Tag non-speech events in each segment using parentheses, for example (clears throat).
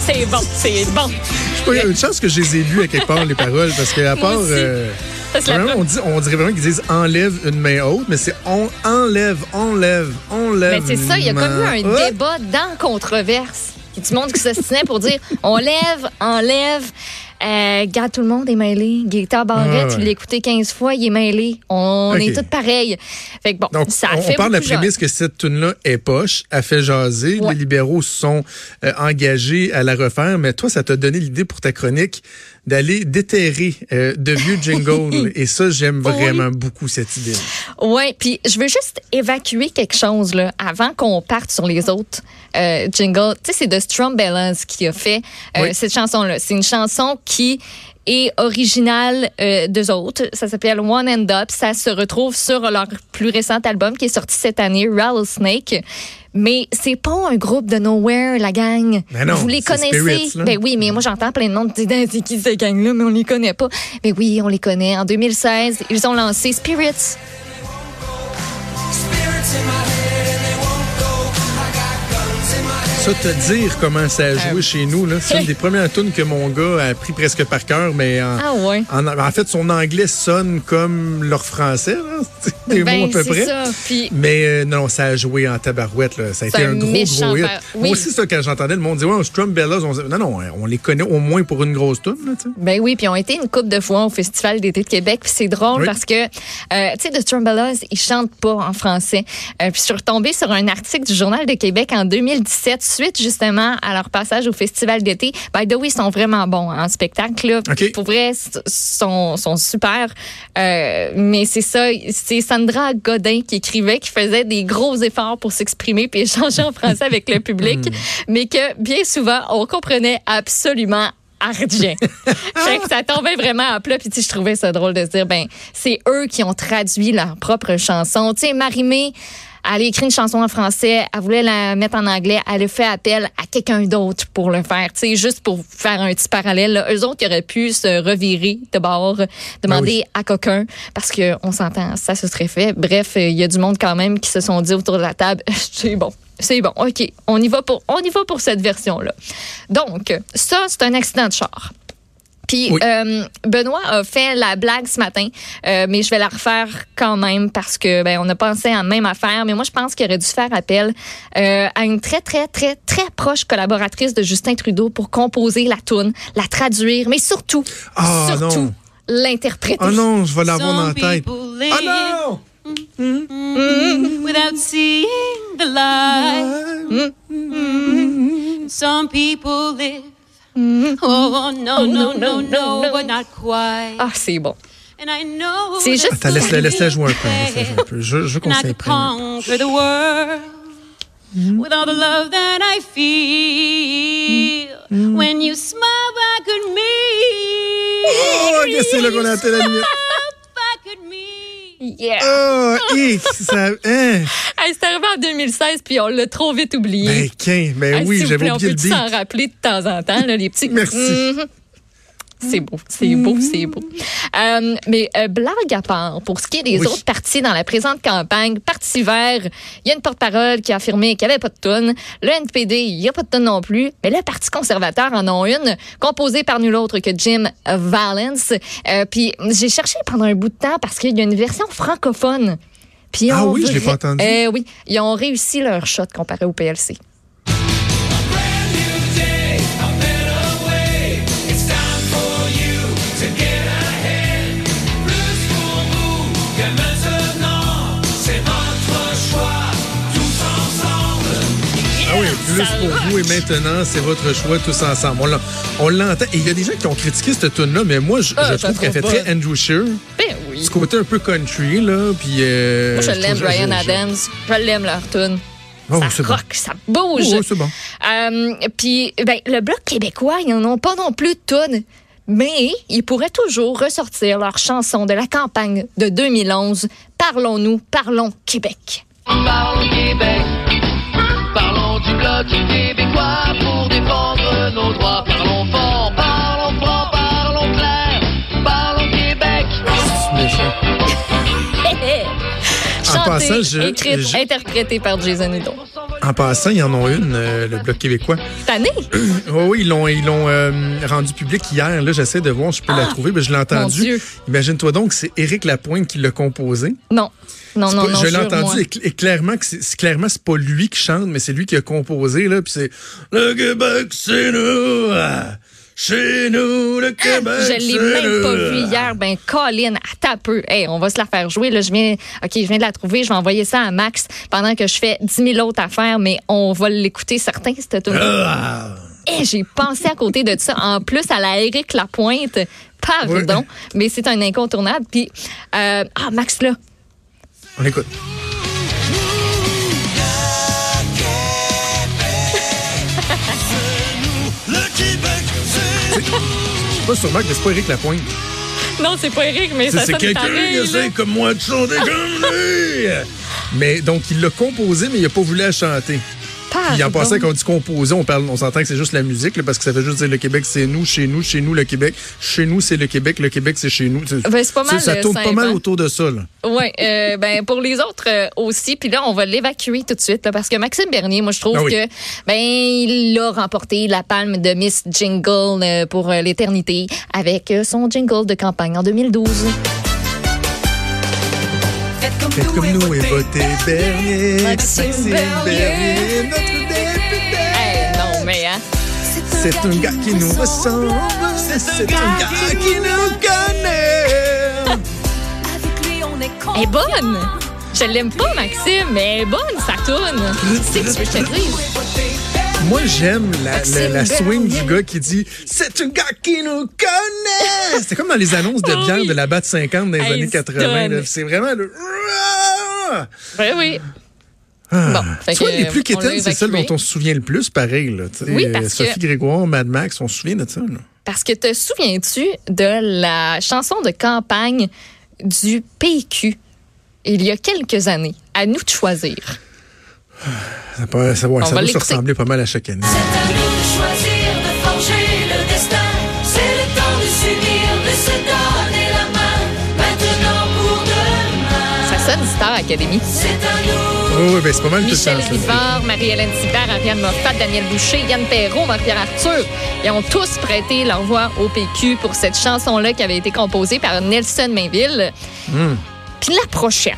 C'est bon, c'est bon. Je sais pas, une chance que je les ai lus à quelque part, les paroles, parce qu'à Moi part. euh, vraiment, on, dit, on dirait vraiment qu'ils disent enlève une main haute, mais c'est on enlève, enlève, enlève. Mais c'est ça, il y a comme eu un débat dans controverse. Il y a du monde qui s'ostinait pour dire on lève, enlève. Euh, garde tout le monde est mêlé. Gaëtan Barrette, Ah ouais. il l'a écouté 15 fois, il est mêlé. On est tous pareils. Fait que bon, Donc, ça a on, fait on part de la prémisse que cette tune-là est poche, a fait jaser. Ouais. Les libéraux sont euh, engagés à la refaire, mais toi, ça t'a donné l'idée pour ta chronique d'aller déterrer euh, de vieux jingles. (laughs) Et ça, j'aime Oui. vraiment beaucoup cette idée. Ouais, puis je veux juste évacuer quelque chose là avant qu'on parte sur les autres euh, jingles. Tu sais, c'est de Strumbellas qui a fait euh, Oui. cette chanson-là. C'est une chanson qui est originale euh, d'eux autres. Ça s'appelle One and Up. Ça se retrouve sur leur plus récent album qui est sorti cette année, Rattlesnake. Mais c'est pas un groupe de Nowhere, la gang. Ben non, Vous les connaissez? Spirits. Ben oui, mais moi j'entends plein de dire Ah, c'est qui cette gang-là, mais on les connaît pas. Mais oui, on les connaît. En 2016, ils ont lancé Spirits. Ça, te dire comment ça a Euh. joué chez nous, là, c'est une des premières tunes que mon gars a appris presque par cœur, mais en, Ah ouais. en, en fait, son anglais sonne comme leur français, là. (laughs) des Ben, mots à peu près. ça. Puis Mais euh, non, ça a joué en tabarouette. Là. Ça a été un un gros, gros hit. Oui. Moi aussi, ça, quand j'entendais le monde dire, ouais, Strum Bellas, on non, non, on les connaît au moins pour une grosse. Là, sais. Ben oui, puis ils ont été une couple de fois au Festival d'été de Québec. Puis c'est drôle Oui. parce que, euh, tu sais, The Strumbellas, ils chantent pas en français. Euh, puis je suis retombée sur un article du Journal de Québec en 2017, suite justement à leur passage au Festival d'été. By the way, ils sont vraiment bons en spectacle. Là. Pour vrai, ils sont, sont super. Mais c'est ça, c'est Sandra Godin qui écrivait, qui faisait des gros efforts pour s'exprimer puis échanger en français avec le public, (laughs) mais que bien souvent, on comprenait absolument (laughs) fait que ça tombait vraiment à plat. Puis je trouvais ça drôle de se dire, ben c'est eux qui ont traduit leur propre chanson. Tu sais, Marimé, elle a écrit une chanson en français, elle voulait la mettre en anglais, elle a fait appel à quelqu'un d'autre pour le faire. Tu sais, juste pour faire un petit parallèle. Là. Eux autres, ils auraient pu se revirer de bord, demander oui. à quelqu'un, parce que on s'entend, ça se serait fait. Bref, il y a du monde quand même qui se sont dit autour de la table, (laughs) c'est bon. C'est bon, OK. On y va pour, on y va pour cette version-là. Donc, ça, c'est un accident de char. Puis Oui. euh, Benoît a fait la blague ce matin, euh, mais je vais la refaire quand même parce que ben on a pensé à la même affaire. Mais moi, je pense qu'il aurait dû faire appel euh, à une très très très très proche collaboratrice de Justin Trudeau pour composer la tune, la traduire, mais surtout, Ah, surtout l'interpréter. Oh non, je vais l'avoir dans la tête. Oh non! without seeing the light. Some people live. Oh no, no, no, no, but not quite. Ah, c'est bon. And I know C'est juste- Attends, laisse-la laisse jouer un peu. laisse-la jouer un peu. Je, je the world with all the love that I feel when you smile back at me. Oh, qu'est-ce que c'est là qu'on a atteint la limite? Smile back at me. Yeah. Oh, ça. Hein? Hey, c'est arrivé en 2016 puis on l'a trop vite oublié. Ben, qu'un, ben Hey, oui, vous j'avais oublié on peut s'en rappeler de temps en temps, là, les petits. Merci. Mhm. C'est beau, c'est beau, c'est beau. Euh, mais euh, blague à part, pour ce qui est des Oui. autres partis dans la présente campagne, Parti vert, il y a une porte-parole qui a affirmé qu'il n'y avait pas de tonne. Le NPD, il n'y a pas de tonne non plus. Mais le Parti conservateur en a une, composée par nul autre que Jim Valence. Euh, Puis j'ai cherché pendant un bout de temps parce qu'il y a une version francophone. Puis Ah oui, je l'ai pas entendu. Euh, oui, ils ont réussi leur shot comparé au PLC. Ah oui, plus pour vous et maintenant, c'est votre choix tous ensemble. On l'entend. Et il y a des gens qui ont critiqué cette tune là mais moi, je, Ah, je trouve qu'elle fait très. Andrew Shear. Oui. Ce côté un peu country, là. Puis. euh, Moi, je l'aime, Brian Adams. Je l'aime, leur tune. Oh, ça bon. rock, ça bouge. Oh, c'est bon. Euh, Puis, ben, le Bloc québécois, ils n'en ont pas non plus de tunes. Mais ils pourraient toujours ressortir leur chanson de la campagne de 2011, Parlons-nous, parlons Québec. Parlons Québec, passant, je- écrite, je- interprétée par Jason Hudon. En passant, ils en ont une, euh, le Bloc québécois. Cette année? Oui, (clears throat) oui, ils l'ont, ils l'ont euh, rendu public hier. Là, j'essaie de voir si je peux la trouver, mais je l'ai entendu. Dieu. Imagine-toi donc, c'est Éric Lapointe qui l'a composé. Non. Non, non, non. je l'ai entendu et, cl- et clairement c'est, c'est- clairement c'est pas lui qui chante, mais c'est lui qui a composé là. Puis c'est le Québec, c'est nous, ah, chez nous le Québec. Ah, Je l'ai même pas vu hier. Ben, Colin, attends un peu. Hey, on va se la faire jouer. Là, je viens, OK, je viens de la trouver. Je vais envoyer ça à Max pendant que je fais 10 000 autres affaires, mais on va l'écouter certain, cette tune. Ah. Et j'ai pensé à côté de ça. En plus, à la Eric Lapointe. Pardon, mais c'est un incontournable. Puis, euh, ah, Max, là. On écoute. Je sais pas sûrement que c'est pas Éric Lapointe. Non, c'est pas Eric, mais C'est, ça c'est quelqu'un qui comme moi de chanter comme lui. Mais donc il l'a composé, mais il a pas voulu la chanter. Puis en Pardon. passant, quand on dit composer, on, parle, on s'entend que c'est juste la musique, là, parce que ça fait juste dire le Québec, c'est nous, chez nous, chez nous, le Québec. Chez nous, c'est le Québec, le Québec, c'est chez nous. C'est- Ben, c'est pas mal, Ça tourne pas mal autour de ça. Oui, euh, (laughs) ben pour les autres euh, aussi. Puis là, on va l'évacuer tout de suite là, parce que Maxime Bernier, moi je trouve Ah oui. que ben il a remporté la palme de Miss Jingle euh, pour l'éternité avec son jingle de campagne en 2012. Faites comme nous et votez Bernier. Maxime Bernier. notre député. Eh non, mais hein. C'est un gars qui nous ressemble. C'est un gars qui nous connaît. Elle est bonne. Je l'aime pas, Maxime, mais elle est bonne, ça tourne. C'est que tu veux que je te dise? Moi, j'aime la, la, Maxime la swing du gars qui dit C'est un gars qui nous connaît. C'était comme dans les annonces de (laughs) bière oui. de la batte 50 dans les Hey, années il se 80. donne. là. C'est vraiment le. Ben oui. Ah. Bon, fait que, les plus on quétaines, c'est celles dont on se souvient le plus, pareil. Là. Oui, Euh, parce Sophie que- Grégoire, Mad Max, on se souvient de ça. Là. Parce que te souviens-tu de la chanson de campagne du PQ il y a quelques années? À nous de choisir? Ça, peut- ça, ouais, ça doit se ressembler pas mal à chaque année. C'est à nous de choisir, de forger le destin. C'est le temps de s'unir, de se donner la main. Maintenant pour demain. Ça sonne Star Academy. C'est à nous. Oui, oui, ben, c'est pas mal tout le Michel temps. ça. Rivard, Marie-Hélène Thibert, Ariane Moffat, Daniel Boucher, Yann Perrault, Marc-Pierre Arthur. Ils ont tous prêté leur voix au PQ pour cette chanson-là qui avait été composée par Nelson Mainville. Puis la prochaine.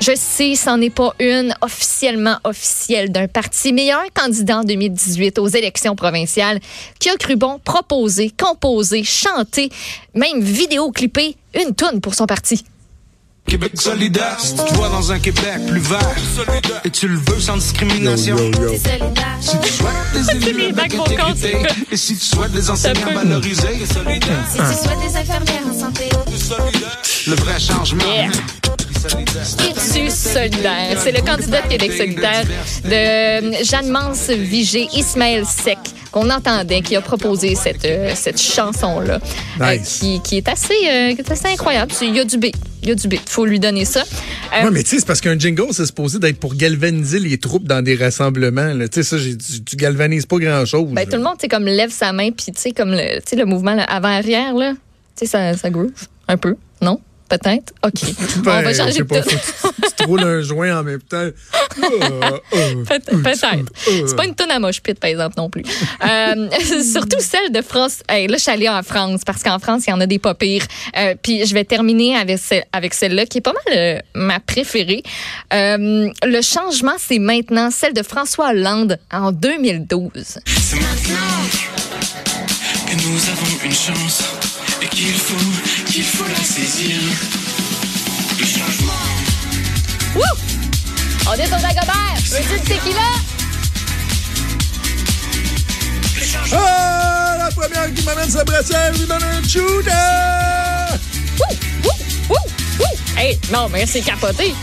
Je sais, c'en est pas une officiellement officielle d'un parti, mais il y a un candidat en 2018 aux élections provinciales qui a cru bon proposer, composer, chanter, même vidéoclipper une toune pour son parti. Québec solidaire, si tu te vois dans un Québec plus vert et tu le veux sans discrimination. Yo, yo, yo. Si tu souhaites des élus avec intégrité c'est- et si tu souhaites des enseignants valorisés, solidaire, Si tu souhaites des infirmières en santé. le vrai changement. Yeah. Issu solidaire. C'est le candidat de Québec solidaire de Jeanne Mance Vigée, Ismaël Sec, qu'on entendait, qui a proposé cette, euh, cette chanson-là, euh, Nice. qui, qui est assez, euh, qui est assez incroyable. Il y a du B. Il y a du B. faut lui donner ça. Euh, Ouais, mais tu sais, c'est parce qu'un jingle, c'est supposé d'être pour galvaniser les troupes dans des rassemblements. Tu sais, ça, tu, tu galvanises pas grand-chose. ben, tout le monde, tu comme lève sa main, puis tu sais, comme le, le mouvement avant-arrière, là, tu sais, ça, ça groove un peu, non? Peut-être? OK. (laughs) Ben, On va je sais changer de pas, tu, tu te roules un joint en même temps. Ah, Peut- (laughs) Peut-être. C'est pas une tonne à moche pit, par exemple, non plus. Euh, (laughs) surtout celle de France. Hey, là, je suis allée en France parce qu'en France, il y en a des pas pires. Euh, puis je vais terminer avec, ce- avec celle-là qui est pas mal euh, ma préférée. Euh, le changement, c'est maintenant celle de François Hollande en 2012. C'est maintenant que nous avons une chance et qu'il faut, qu'il faut la saisir. Le changement. Wouh! On est au Dagobert! Veux-tu du tequila? Ah, la première qui m'amène sa brassière, je lui donne un shooter! Wouh! Wouh! Wouh! Wouh! Hey, non, mais c'est capoté.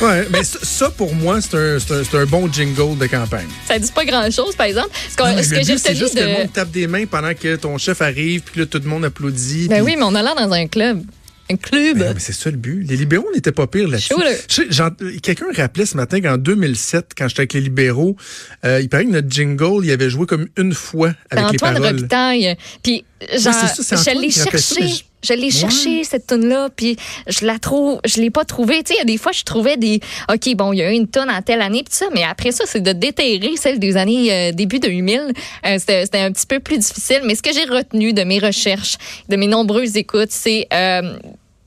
Ouais, mais ça, pour moi, c'est un, un, un bon jingle de campagne. Ça dit pas grand-chose, par exemple. Ce, Non, que j'ai c'est juste que le de... monde tape des mains pendant que ton chef arrive, puis là, tout le monde applaudit. Ben oui, mais on a l'air dans un club. Un club. Ben, mais c'est ça le but. Les libéraux n'étaient pas pires là-dessus. Quelqu'un rappelait ce matin qu'en 2007, quand j'étais avec les libéraux, euh, il paraît que notre jingle, il avait joué comme une fois avec les Antoine paroles. Robitaille. Puis genre, ça, je l'ai ça, cherché. je- l'ai cherché, cette tune-là, puis je la trouve, je l'ai pas trouvée. Tu sais, il y a des fois, je trouvais des, OK, bon, il y a eu une tonne en telle année, puis ça, mais après ça, c'est de déterrer celle des années euh, début 2000. Euh, C'était un petit peu plus difficile, mais ce que j'ai retenu de mes recherches, de mes nombreuses écoutes, c'est, euh,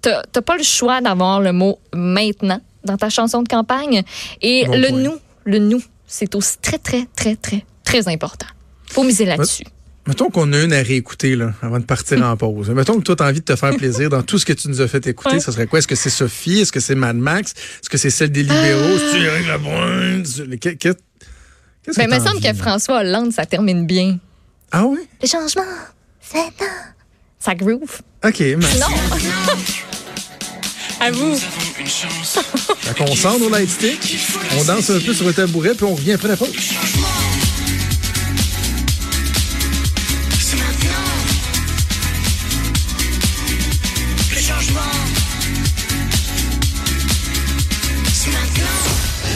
t'as pas le choix d'avoir le mot maintenant dans ta chanson de campagne. Et Bon le point. nous, le nous, c'est aussi très, très, très, très, très important. Faut miser là-dessus. Mettons qu'on a une à réécouter là, avant de partir en pause. Mettons que toi, tu as envie de te faire plaisir dans tout ce que tu nous as fait écouter. Ouais. Ça serait quoi? Est-ce que c'est Sophie? Est-ce que c'est Mad Max? Est-ce que c'est celle des libéraux? Est-ce Lapointe? Les- que- que- Qu'est-ce Ben, que il me semble envie, que? François Hollande, ça termine bien. Ah oui? Le changement, c'est temps. Ça groove. OK. mais- Non. à vous. Fait qu'on sort nos lightstick, on danse un peu sur le tabouret, puis on revient après la pause. Changement.